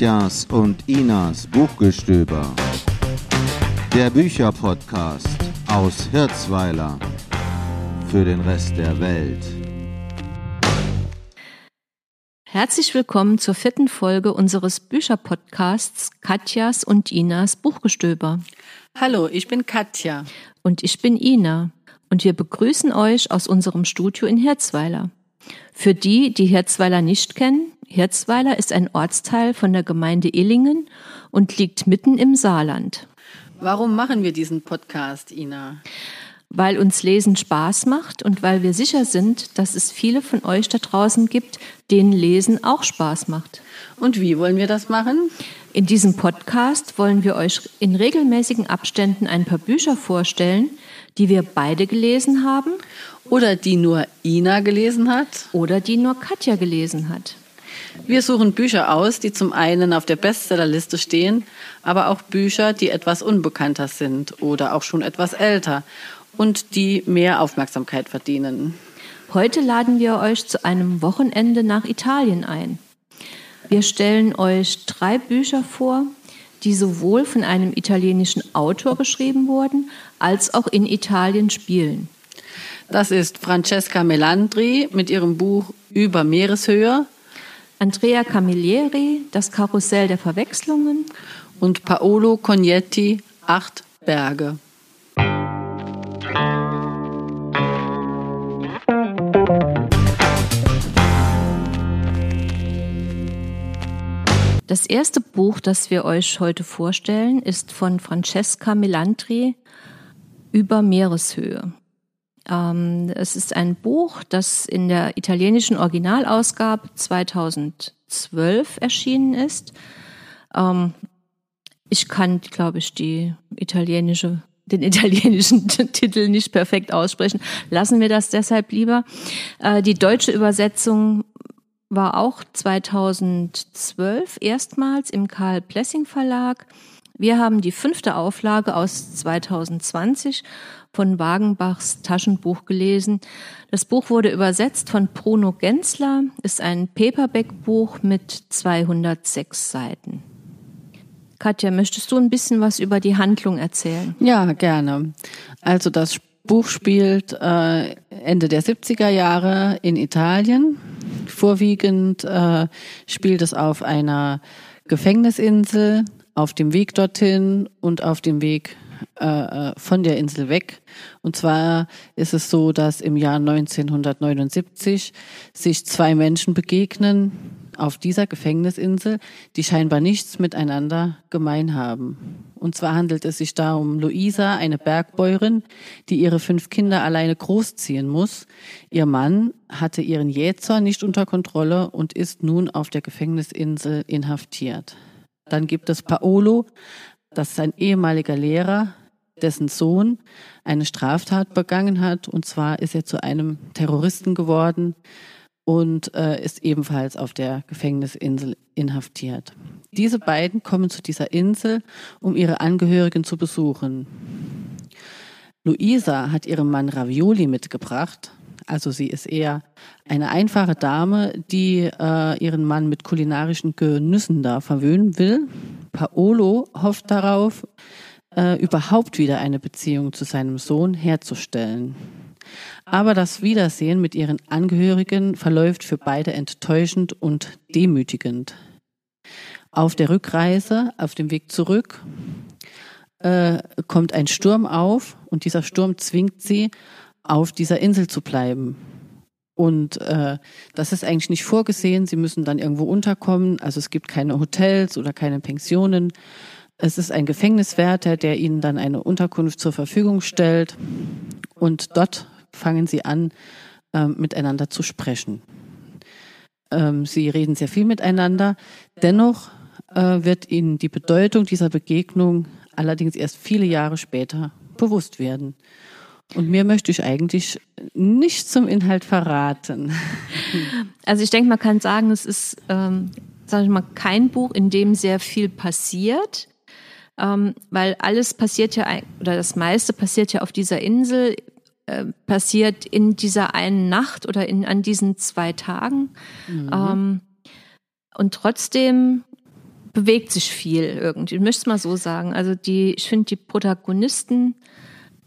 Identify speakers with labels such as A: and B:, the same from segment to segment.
A: Katjas und Inas Buchgestöber. Der Bücherpodcast aus Hirzweiler für den Rest der Welt.
B: Herzlich willkommen zur vierten Folge unseres Bücherpodcasts Katjas und Inas Buchgestöber.
C: Hallo, ich bin Katja.
B: Und ich bin Ina. Und wir begrüßen euch aus unserem Studio in Hirzweiler. Für die, die Hirzweiler nicht kennen, Hirzweiler ist ein Ortsteil von der Gemeinde Illingen und liegt mitten im Saarland.
C: Warum machen wir diesen Podcast, Ina?
B: Weil uns Lesen Spaß macht und weil wir sicher sind, dass es viele von euch da draußen gibt, denen Lesen auch Spaß macht.
C: Und wie wollen wir das machen?
B: In diesem Podcast wollen wir euch in regelmäßigen Abständen ein paar Bücher vorstellen, die wir beide gelesen haben.
C: Oder die nur Ina gelesen hat.
B: Oder die nur Katja gelesen hat.
C: Wir suchen Bücher aus, die zum einen auf der Bestsellerliste stehen, aber auch Bücher, die etwas unbekannter sind oder auch schon etwas älter und die mehr Aufmerksamkeit verdienen.
B: Heute laden wir euch zu einem Wochenende nach Italien ein. Wir stellen euch drei Bücher vor, die sowohl von einem italienischen Autor geschrieben wurden, als auch in Italien spielen.
C: Das ist Francesca Melandri mit ihrem Buch Über Meereshöhe,
B: Andrea Camilleri, Das Karussell der Verwechslungen
C: und Paolo Cognetti, Acht Berge.
B: Das erste Buch, das wir euch heute vorstellen, ist von Francesca Melantri über Meereshöhe. Ähm, es ist ein Buch, das in der italienischen Originalausgabe 2012 erschienen ist. Ähm, ich kann, glaube ich, die italienische den italienischen Titel nicht perfekt aussprechen. Lassen wir das deshalb lieber. Äh, die deutsche Übersetzung war auch 2012 erstmals im Karl Plessing Verlag. Wir haben die fünfte Auflage aus 2020 von Wagenbachs Taschenbuch gelesen. Das Buch wurde übersetzt von Bruno Gensler, ist ein Paperback-Buch mit 206 Seiten. Katja, möchtest du ein bisschen was über die Handlung erzählen?
C: Ja, gerne. Also das Buch spielt äh, Ende der 70er Jahre in Italien. Vorwiegend äh, spielt es auf einer Gefängnisinsel, auf dem Weg dorthin und auf dem Weg äh, von der Insel weg. Und zwar ist es so, dass im Jahr 1979 sich zwei Menschen begegnen, auf dieser Gefängnisinsel, die scheinbar nichts miteinander gemein haben. Und zwar handelt es sich da um Luisa, eine Bergbäuerin, die ihre fünf Kinder alleine großziehen muss. Ihr Mann hatte ihren Jäzer nicht unter Kontrolle und ist nun auf der Gefängnisinsel inhaftiert. Dann gibt es Paolo, das ist ein ehemaliger Lehrer, dessen Sohn eine Straftat begangen hat. Und zwar ist er zu einem Terroristen geworden, und äh, ist ebenfalls auf der Gefängnisinsel inhaftiert. Diese beiden kommen zu dieser Insel, um ihre Angehörigen zu besuchen. Luisa hat ihrem Mann Ravioli mitgebracht. Also sie ist eher eine einfache Dame, die äh, ihren Mann mit kulinarischen Genüssen da verwöhnen will. Paolo hofft darauf, äh, überhaupt wieder eine Beziehung zu seinem Sohn herzustellen. Aber das Wiedersehen mit ihren Angehörigen verläuft für beide enttäuschend und demütigend. Auf der Rückreise, auf dem Weg zurück, äh, kommt ein Sturm auf und dieser Sturm zwingt sie, auf dieser Insel zu bleiben. Und äh, das ist eigentlich nicht vorgesehen. Sie müssen dann irgendwo unterkommen. Also es gibt keine Hotels oder keine Pensionen. Es ist ein Gefängniswärter, der ihnen dann eine Unterkunft zur Verfügung stellt. Und dort fangen sie an, ähm, miteinander zu sprechen. Ähm, sie reden sehr viel miteinander. Dennoch äh, wird ihnen die Bedeutung dieser Begegnung allerdings erst viele Jahre später bewusst werden. Und mir möchte ich eigentlich nicht zum Inhalt verraten.
B: Also ich denke, man kann sagen, es ist, ähm, sage ich mal, kein Buch, in dem sehr viel passiert, ähm, weil alles passiert ja, oder das meiste passiert ja auf dieser Insel. Äh, passiert in dieser einen Nacht oder in, an diesen zwei Tagen. Mhm. Ähm, und trotzdem bewegt sich viel irgendwie. Ich es mal so sagen. Also die, ich finde, die Protagonisten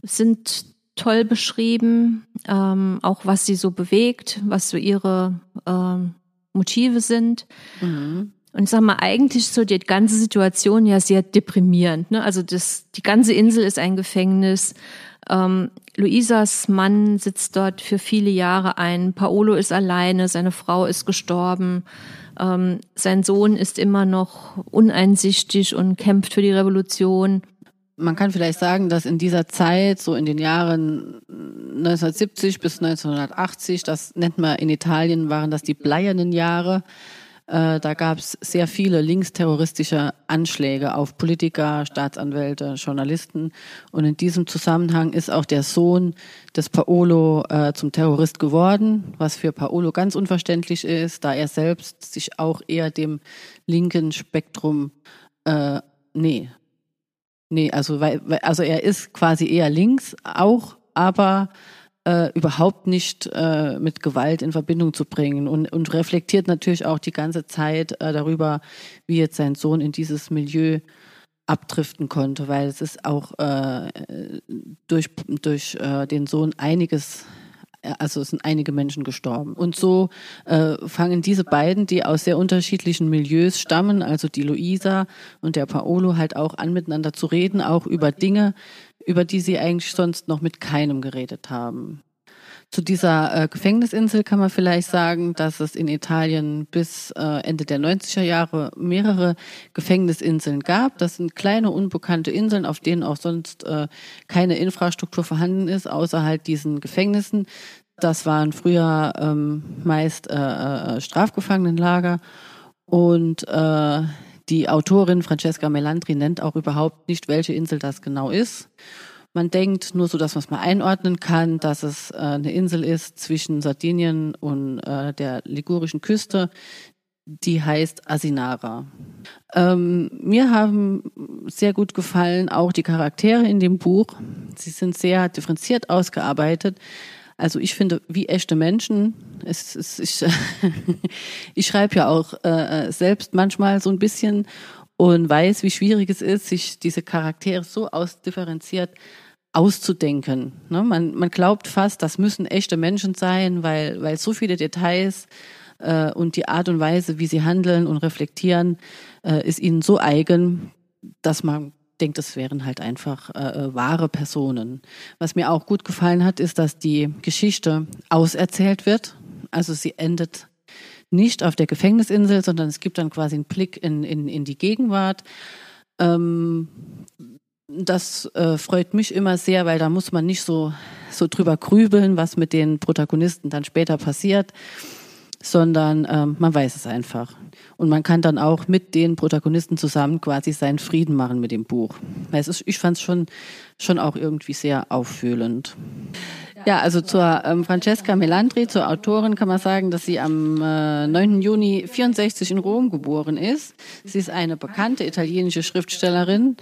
B: sind toll beschrieben, ähm, auch was sie so bewegt, was so ihre ähm, Motive sind. Mhm. Und ich sag mal, eigentlich ist so die ganze Situation ja sehr deprimierend. Ne? Also das, die ganze Insel ist ein Gefängnis. Ähm, Luisas Mann sitzt dort für viele Jahre ein. Paolo ist alleine, seine Frau ist gestorben. Ähm, sein Sohn ist immer noch uneinsichtig und kämpft für die Revolution.
C: Man kann vielleicht sagen, dass in dieser Zeit, so in den Jahren 1970 bis 1980, das nennt man in Italien, waren das die bleiernen Jahre. Äh, da gab es sehr viele linksterroristische Anschläge auf Politiker, Staatsanwälte, Journalisten. Und in diesem Zusammenhang ist auch der Sohn des Paolo äh, zum Terrorist geworden, was für Paolo ganz unverständlich ist, da er selbst sich auch eher dem linken Spektrum, äh, nee, nee, also, weil, also er ist quasi eher links auch, aber äh, überhaupt nicht äh, mit Gewalt in Verbindung zu bringen und, und reflektiert natürlich auch die ganze Zeit äh, darüber, wie jetzt sein Sohn in dieses Milieu abdriften konnte, weil es ist auch äh, durch, durch äh, den Sohn einiges also es sind einige Menschen gestorben. Und so äh, fangen diese beiden, die aus sehr unterschiedlichen Milieus stammen, also die Luisa und der Paolo, halt auch an miteinander zu reden, auch über Dinge, über die sie eigentlich sonst noch mit keinem geredet haben. Zu dieser äh, Gefängnisinsel kann man vielleicht sagen, dass es in Italien bis äh, Ende der 90er Jahre mehrere Gefängnisinseln gab. Das sind kleine, unbekannte Inseln, auf denen auch sonst äh, keine Infrastruktur vorhanden ist, außer halt diesen Gefängnissen. Das waren früher ähm, meist äh, äh, Strafgefangenenlager und äh, die Autorin Francesca Melandri nennt auch überhaupt nicht, welche Insel das genau ist. Man denkt nur so, dass man es mal einordnen kann, dass es äh, eine Insel ist zwischen Sardinien und äh, der ligurischen Küste, die heißt Asinara. Ähm, mir haben sehr gut gefallen auch die Charaktere in dem Buch. Sie sind sehr differenziert ausgearbeitet. Also ich finde, wie echte Menschen, es, es, ich, ich schreibe ja auch äh, selbst manchmal so ein bisschen und weiß, wie schwierig es ist, sich diese Charaktere so ausdifferenziert auszudenken. Ne? Man, man glaubt fast, das müssen echte Menschen sein, weil, weil so viele Details äh, und die Art und Weise, wie sie handeln und reflektieren, äh, ist ihnen so eigen, dass man denke, das wären halt einfach äh, äh, wahre Personen. Was mir auch gut gefallen hat, ist, dass die Geschichte auserzählt wird. Also sie endet nicht auf der Gefängnisinsel, sondern es gibt dann quasi einen Blick in, in, in die Gegenwart. Ähm, das äh, freut mich immer sehr, weil da muss man nicht so, so drüber grübeln, was mit den Protagonisten dann später passiert, sondern ähm, man weiß es einfach. Und man kann dann auch mit den Protagonisten zusammen quasi seinen Frieden machen mit dem Buch. Es ist, ich fand es schon, schon auch irgendwie sehr auffühlend. Ja, also zur ähm, Francesca Melandri, zur Autorin, kann man sagen, dass sie am äh, 9. Juni 64 in Rom geboren ist. Sie ist eine bekannte italienische Schriftstellerin,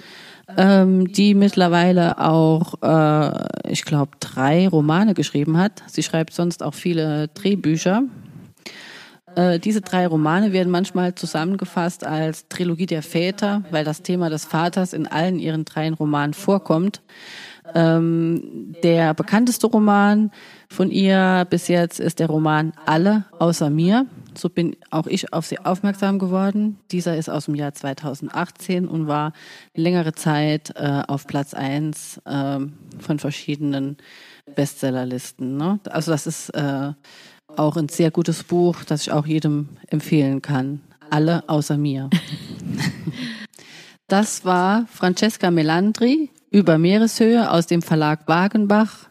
C: ähm, die mittlerweile auch, äh, ich glaube, drei Romane geschrieben hat. Sie schreibt sonst auch viele Drehbücher. Äh, diese drei Romane werden manchmal zusammengefasst als Trilogie der Väter, weil das Thema des Vaters in allen ihren drei Romanen vorkommt. Ähm, der bekannteste Roman von ihr bis jetzt ist der Roman Alle außer mir. So bin auch ich auf sie aufmerksam geworden. Dieser ist aus dem Jahr 2018 und war längere Zeit äh, auf Platz eins äh, von verschiedenen Bestsellerlisten. Ne? Also das ist äh, auch ein sehr gutes Buch, das ich auch jedem empfehlen kann. Alle außer mir. Das war Francesca Melandri über Meereshöhe aus dem Verlag Wagenbach,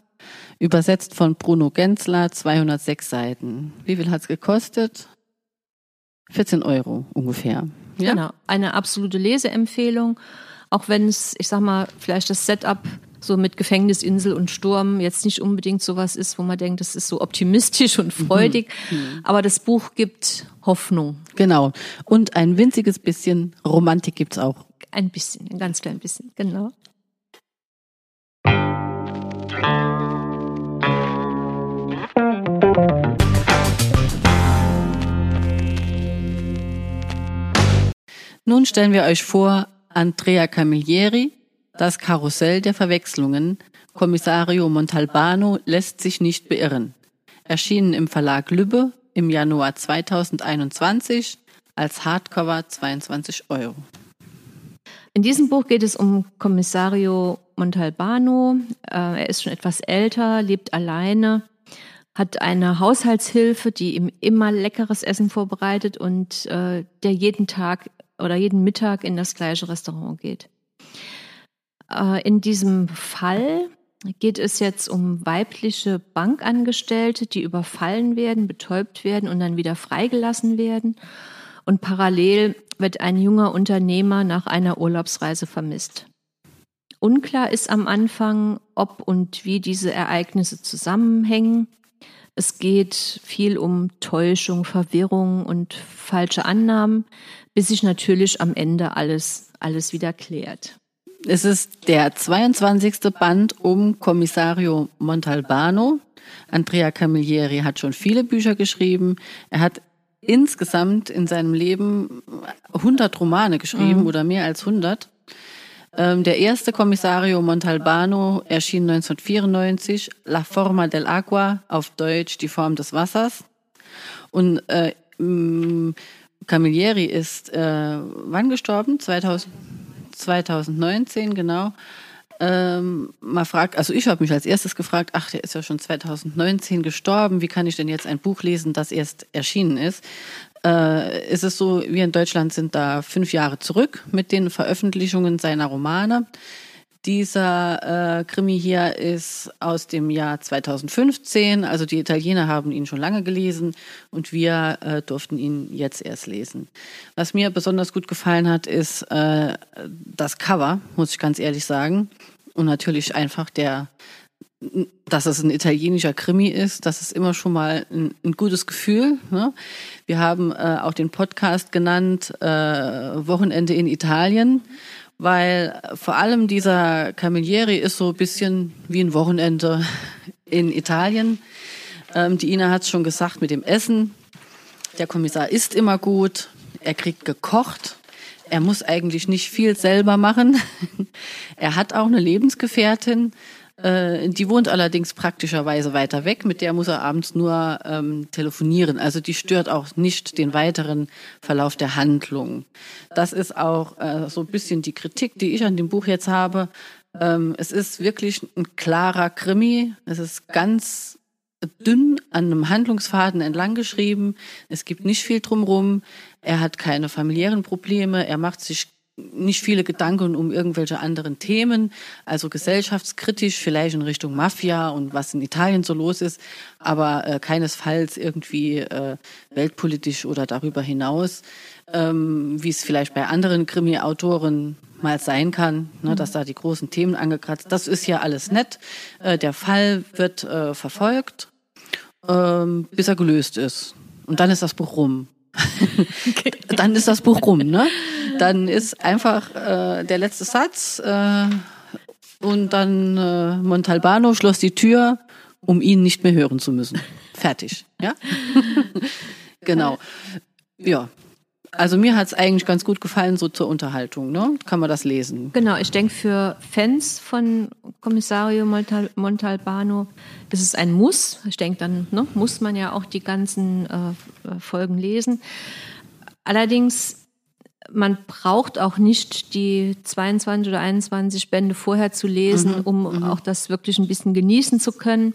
C: übersetzt von Bruno Gensler, 206 Seiten. Wie viel hat es gekostet? 14 Euro ungefähr.
B: Ja? Genau, eine absolute Leseempfehlung, auch wenn es, ich sag mal, vielleicht das Setup so mit Gefängnisinsel und Sturm jetzt nicht unbedingt sowas ist, wo man denkt, das ist so optimistisch und freudig. Mhm. mhm. Aber das Buch gibt Hoffnung.
C: Genau. Und ein winziges bisschen Romantik gibt's auch.
B: Ein bisschen, ein ganz klein bisschen, genau.
C: Nun stellen wir euch vor Andrea Camilleri, das Karussell der Verwechslungen. Kommissario Montalbano lässt sich nicht beirren. Erschienen im Verlag Lübbe im Januar 2021 als Hardcover 22 Euro.
B: In diesem Buch geht es um Kommissario Montalbano. Äh, er ist schon etwas älter, lebt alleine, hat eine Haushaltshilfe, die ihm immer leckeres Essen vorbereitet und äh, der jeden Tag oder jeden Mittag in das gleiche Restaurant geht. Äh, in diesem Fall geht es jetzt um weibliche Bankangestellte, die überfallen werden, betäubt werden und dann wieder freigelassen werden. Und parallel wird ein junger Unternehmer nach einer Urlaubsreise vermisst. Unklar ist am Anfang, ob und wie diese Ereignisse zusammenhängen. Es geht viel um Täuschung, Verwirrung und falsche Annahmen, bis sich natürlich am Ende alles, alles wieder klärt.
C: Es ist der 22. Band um Kommissario Montalbano. Andrea Camilleri hat schon viele Bücher geschrieben. Er hat insgesamt in seinem Leben 100 Romane geschrieben mhm. oder mehr als 100. Ähm, der erste Kommissario Montalbano erschien 1994, La Forma del Agua, auf Deutsch die Form des Wassers. Und äh, Camilleri ist äh, wann gestorben? 2000, 2019, genau. Ähm, mal fragt, also ich habe mich als erstes gefragt, ach, der ist ja schon 2019 gestorben, wie kann ich denn jetzt ein Buch lesen, das erst erschienen ist? Äh, ist es so, wir in Deutschland sind da fünf Jahre zurück mit den Veröffentlichungen seiner Romane. Dieser äh, Krimi hier ist aus dem Jahr 2015, also die Italiener haben ihn schon lange gelesen und wir äh, durften ihn jetzt erst lesen. Was mir besonders gut gefallen hat, ist äh, das Cover, muss ich ganz ehrlich sagen. Und natürlich einfach der, dass es ein italienischer Krimi ist, das ist immer schon mal ein, ein gutes Gefühl. Ne? Wir haben äh, auch den Podcast genannt äh, Wochenende in Italien, weil vor allem dieser Camilleri ist so ein bisschen wie ein Wochenende in Italien. Ähm, die Ina hat es schon gesagt mit dem Essen. Der Kommissar isst immer gut, er kriegt gekocht er muss eigentlich nicht viel selber machen. er hat auch eine Lebensgefährtin, äh, die wohnt allerdings praktischerweise weiter weg. Mit der muss er abends nur ähm, telefonieren. Also die stört auch nicht den weiteren Verlauf der Handlung. Das ist auch äh, so ein bisschen die Kritik, die ich an dem Buch jetzt habe. Ähm, es ist wirklich ein klarer Krimi. Es ist ganz dünn an einem Handlungsfaden entlang geschrieben. Es gibt nicht viel drumrum. Er hat keine familiären Probleme. Er macht sich nicht viele Gedanken um irgendwelche anderen Themen, also gesellschaftskritisch, vielleicht in Richtung Mafia und was in Italien so los ist, aber äh, keinesfalls irgendwie äh, weltpolitisch oder darüber hinaus, ähm, wie es vielleicht bei anderen Krimi-Autoren mal sein kann, ne, dass da die großen Themen angekratzt. Das ist ja alles nett. Äh, der Fall wird äh, verfolgt, ähm, bis er gelöst ist. Und dann ist das Buch rum. Okay. Dann ist das Buch rum, ne? Dann ist einfach äh, der letzte Satz äh, und dann äh, Montalbano schloss die Tür, um ihn nicht mehr hören zu müssen. Fertig, ja? genau. Ja, also mir hat es eigentlich ganz gut gefallen, so zur Unterhaltung, ne? Kann man das lesen?
B: Genau, ich denke für Fans von Kommissario Montal Montalbano ist es ein Muss. Ich denke, dann ne, muss man ja auch die ganzen äh, Folgen lesen. Allerdings, man braucht auch nicht die 22 oder 21 Bände vorher zu lesen, mhm, um mhm. auch das wirklich ein bisschen genießen zu können.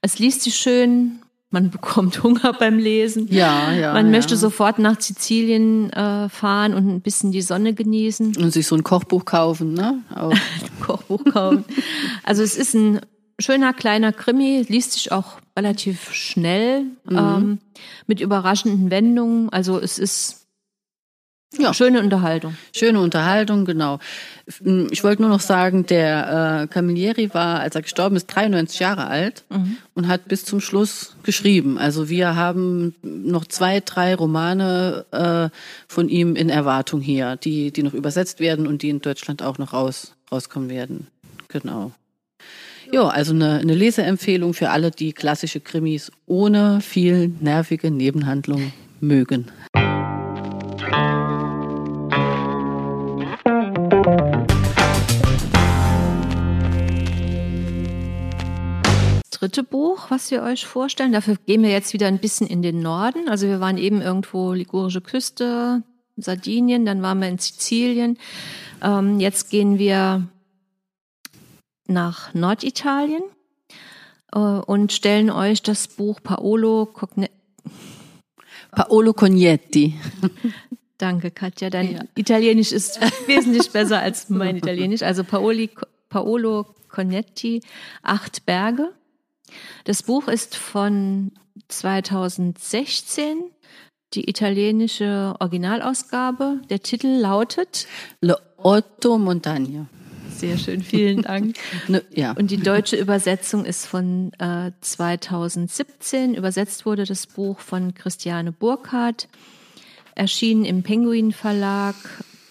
B: Es liest sich schön, man bekommt Hunger beim Lesen.
C: Ja, ja.
B: Man
C: ja.
B: möchte sofort nach Sizilien äh, fahren und ein bisschen die Sonne genießen.
C: Und sich so ein Kochbuch kaufen, ne?
B: Kochbuch kaufen. Also es ist ein schöner kleiner Krimi, liest sich auch relativ schnell, mhm. ähm, mit überraschenden Wendungen. Also es ist ja. Schöne Unterhaltung.
C: Schöne Unterhaltung, genau. Ich wollte nur noch sagen, der äh, Camilleri war, als er gestorben ist, 93 Jahre alt mhm. und hat bis zum Schluss geschrieben. Also wir haben noch zwei, drei Romane äh, von ihm in Erwartung hier, die, die noch übersetzt werden und die in Deutschland auch noch raus, rauskommen werden. Genau. Ja, also eine, eine Leseempfehlung für alle, die klassische Krimis ohne viel nervige Nebenhandlung mögen
B: dritte Buch, was wir euch vorstellen. Dafür gehen wir jetzt wieder ein bisschen in den Norden. Also wir waren eben irgendwo Ligurische Küste, Sardinien, dann waren wir in Sizilien. Ähm, jetzt gehen wir nach Norditalien äh, und stellen euch das Buch Paolo Cogne
C: Paolo Cognetti
B: Danke, Katja. Dein ja. Italienisch ist wesentlich besser als mein Italienisch. Also Paoli, Paolo Cognetti, Acht Berge. Das Buch ist von 2016, die italienische Originalausgabe. Der Titel lautet
C: Le Otto Montagne.
B: Sehr schön, vielen Dank.
C: ne, ja.
B: Und die deutsche Übersetzung ist von äh, 2017. Übersetzt wurde das Buch von Christiane Burkhardt, erschienen im Penguin Verlag,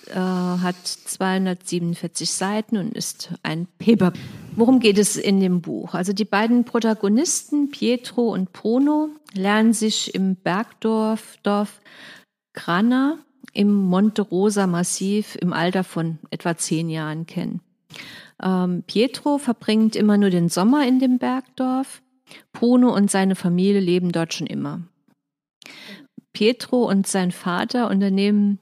B: äh, hat 247 Seiten und ist ein Paper. Worum geht es in dem Buch? Also die beiden Protagonisten, Pietro und Bruno, lernen sich im Bergdorf Dorf Grana im Monte Rosa Massiv im Alter von etwa zehn Jahren kennen. Ähm, Pietro verbringt immer nur den Sommer in dem Bergdorf. Bruno und seine Familie leben dort schon immer. Pietro und sein Vater unternehmen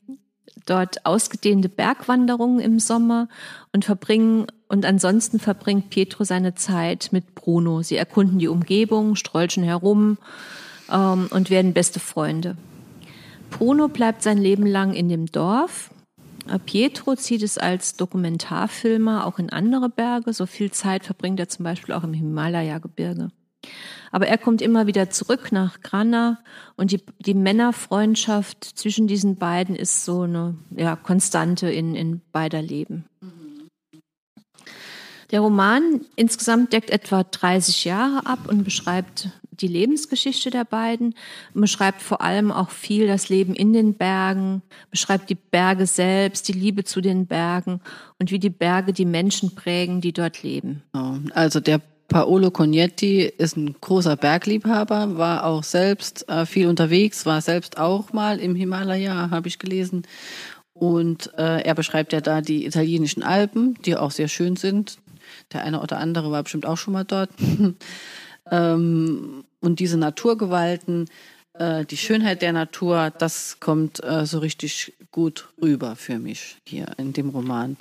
B: dort ausgedehnte Bergwanderungen im Sommer und verbringen und ansonsten verbringt Pietro seine Zeit mit Bruno. Sie erkunden die Umgebung, strolchen herum ähm, und werden beste Freunde. Bruno bleibt sein Leben lang in dem Dorf äh, Pietro zieht es als Dokumentarfilmer auch in andere Berge. So viel Zeit verbringt er zum Beispiel auch im Himalaya-Gebirge. Aber er kommt immer wieder zurück nach Grana und die, die Männerfreundschaft zwischen diesen beiden ist so eine ja, Konstante in, in beider Leben. Der Roman insgesamt deckt etwa 30 Jahre ab und beschreibt die Lebensgeschichte der beiden, beschreibt vor allem auch viel das Leben in den Bergen, beschreibt die Berge selbst, die Liebe zu den Bergen und wie die Berge die Menschen prägen, die dort leben.
C: Also der Paolo Cognetti ist ein großer Bergliebhaber, war auch selbst äh, viel unterwegs, war selbst auch mal im Himalaya, habe ich gelesen. Und äh, er beschreibt ja da die italienischen Alpen, die auch sehr schön sind. Der eine oder andere war bestimmt auch schon mal dort. Ähm, und diese Naturgewalten, äh, die Schönheit der Natur, das kommt äh, so richtig gut rüber für mich hier in dem Roman.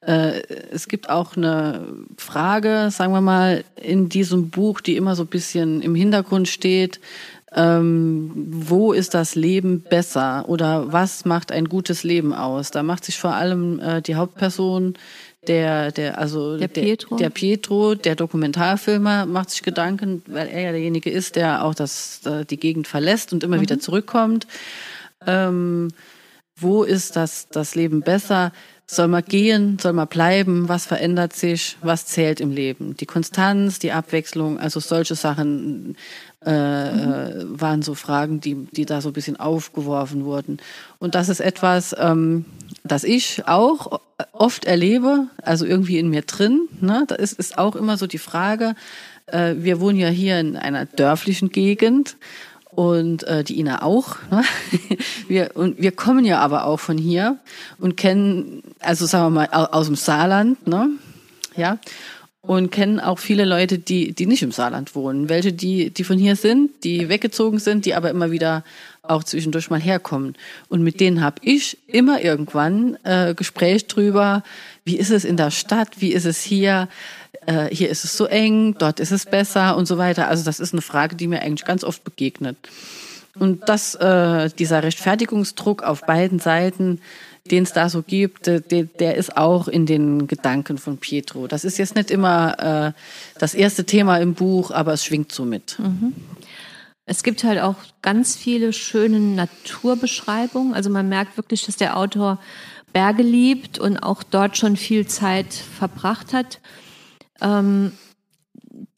C: Äh, es gibt auch eine Frage, sagen wir mal, in diesem Buch, die immer so ein bisschen im Hintergrund steht. Ähm, wo ist das Leben besser oder was macht ein gutes Leben aus? Da macht sich vor allem äh, die Hauptperson der, der, also
B: der Pietro.
C: Der, der Pietro, der Dokumentarfilmer, macht sich Gedanken, weil er ja derjenige ist, der auch das, äh, die Gegend verlässt und immer mhm. wieder zurückkommt. Ähm, wo ist das, das Leben besser? Soll man gehen? Soll man bleiben? Was verändert sich? Was zählt im Leben? Die Konstanz, die Abwechslung, also solche Sachen äh, mhm. waren so Fragen, die, die da so ein bisschen aufgeworfen wurden. Und das ist etwas, ähm, das ich auch oft erlebe, also irgendwie in mir drin. Ne? Da ist, ist auch immer so die Frage, äh, wir wohnen ja hier in einer dörflichen Gegend und äh, die Ina auch. Ne? Wir, und wir kommen ja aber auch von hier und kennen, also sagen wir mal, aus dem Saarland, ne? Ja. Und kennen auch viele Leute, die, die nicht im Saarland wohnen. Welche, die, die von hier sind, die weggezogen sind, die aber immer wieder auch zwischendurch mal herkommen. Und mit denen habe ich immer irgendwann äh, Gespräch drüber, wie ist es in der Stadt, wie ist es hier, äh, hier ist es so eng, dort ist es besser und so weiter. Also das ist eine Frage, die mir eigentlich ganz oft begegnet. Und das, äh, dieser Rechtfertigungsdruck auf beiden Seiten, den es da so gibt, der, der ist auch in den Gedanken von Pietro. Das ist jetzt nicht immer äh, das erste Thema im Buch, aber es schwingt so mit. Mhm.
B: Es gibt halt auch ganz viele schöne Naturbeschreibungen. Also man merkt wirklich, dass der Autor Berge liebt und auch dort schon viel Zeit verbracht hat. Ähm,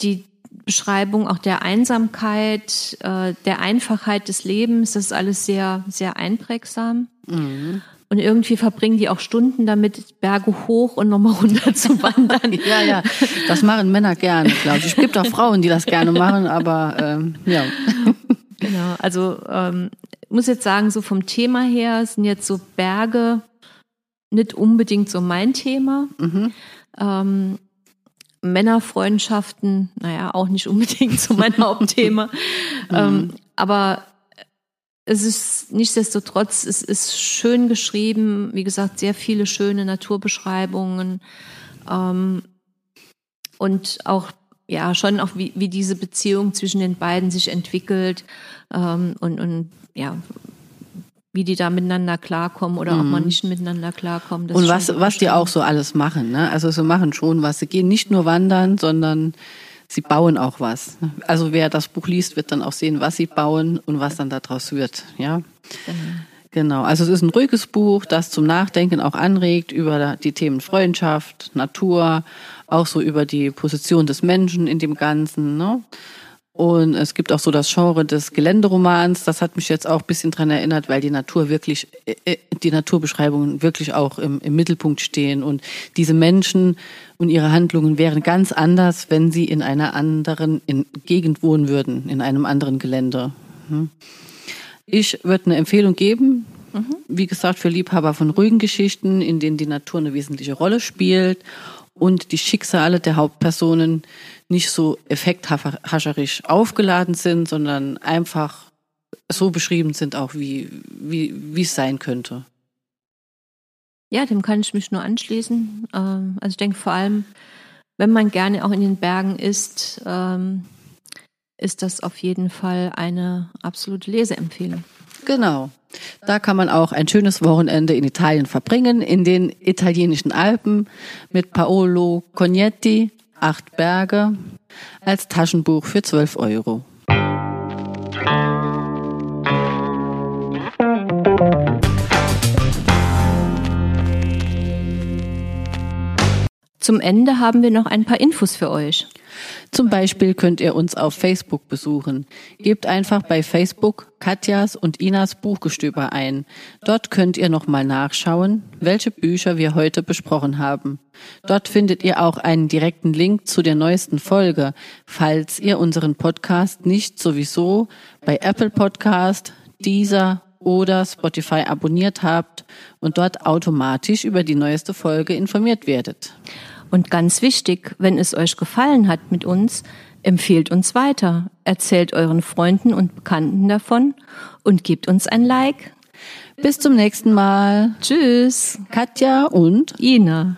B: die Beschreibung auch der Einsamkeit, äh, der Einfachheit des Lebens, das ist alles sehr, sehr einprägsam. Mhm. Und irgendwie verbringen die auch Stunden damit, Berge hoch und nochmal runter zu wandern.
C: ja, ja, das machen Männer gerne, glaube ich. Es gibt auch Frauen, die das gerne machen, aber ähm, ja.
B: Genau, also ähm, ich muss jetzt sagen, so vom Thema her sind jetzt so Berge nicht unbedingt so mein Thema. Mhm. Ähm, Männerfreundschaften, naja, auch nicht unbedingt so mein Hauptthema. ähm, aber es ist nichtsdestotrotz, es ist schön geschrieben, wie gesagt, sehr viele schöne Naturbeschreibungen ähm, und auch ja schon auch wie, wie diese Beziehung zwischen den beiden sich entwickelt ähm, und, und ja wie die da miteinander klarkommen oder mhm. ob man nicht miteinander klarkommt.
C: und was, was die auch so alles machen. Ne? Also sie machen schon was. Sie gehen nicht nur wandern, sondern sie bauen auch was. Also wer das Buch liest, wird dann auch sehen, was sie bauen und was dann daraus wird. Ja. Genau. Genau, also es ist ein ruhiges Buch, das zum Nachdenken auch anregt über die Themen Freundschaft, Natur, auch so über die Position des Menschen in dem Ganzen. Ne? Und es gibt auch so das Genre des Geländeromans. Das hat mich jetzt auch ein bisschen dran erinnert, weil die Natur wirklich, äh, äh, die Naturbeschreibungen wirklich auch im, im Mittelpunkt stehen. Und diese Menschen und ihre Handlungen wären ganz anders, wenn sie in einer anderen in Gegend wohnen würden, in einem anderen Gelände. Hm. Ich würde eine Empfehlung geben. Mhm. Wie gesagt, für Liebhaber von ruhigen Geschichten, in denen die Natur eine wesentliche Rolle spielt und die Schicksale der Hauptpersonen nicht so effekthascherisch aufgeladen sind, sondern einfach so beschrieben sind, auch wie, wie, wie es sein könnte.
B: Ja, dem kann ich mich nur anschließen. Ähm, also ich denke vor allem, wenn man gerne auch in den Bergen ist, ähm, ist das auf jeden Fall eine absolute Leseempfehlung.
C: Genau. Da kann man auch ein schönes Wochenende in Italien verbringen, in den italienischen Alpen mit Paolo Cognetti, Acht Berge, als Taschenbuch für 12 Euro.
B: Zum Ende haben wir noch ein paar Infos für euch.
C: Zum Beispiel könnt ihr uns auf Facebook besuchen. Gebt einfach bei Facebook Katjas und Inas Buchgestöber ein. Dort könnt ihr nochmal nachschauen, welche Bücher wir heute besprochen haben. Dort findet ihr auch einen direkten Link zu der neuesten Folge, falls ihr unseren Podcast nicht sowieso bei Apple Podcast, Deezer oder Spotify abonniert habt und dort automatisch über die neueste Folge informiert werdet.
B: Und ganz wichtig, wenn es euch gefallen hat mit uns, empfehlt uns weiter, erzählt euren Freunden und Bekannten davon und gebt uns ein Like.
C: Bis zum nächsten Mal.
B: Tschüss.
C: Katja und
B: Ina.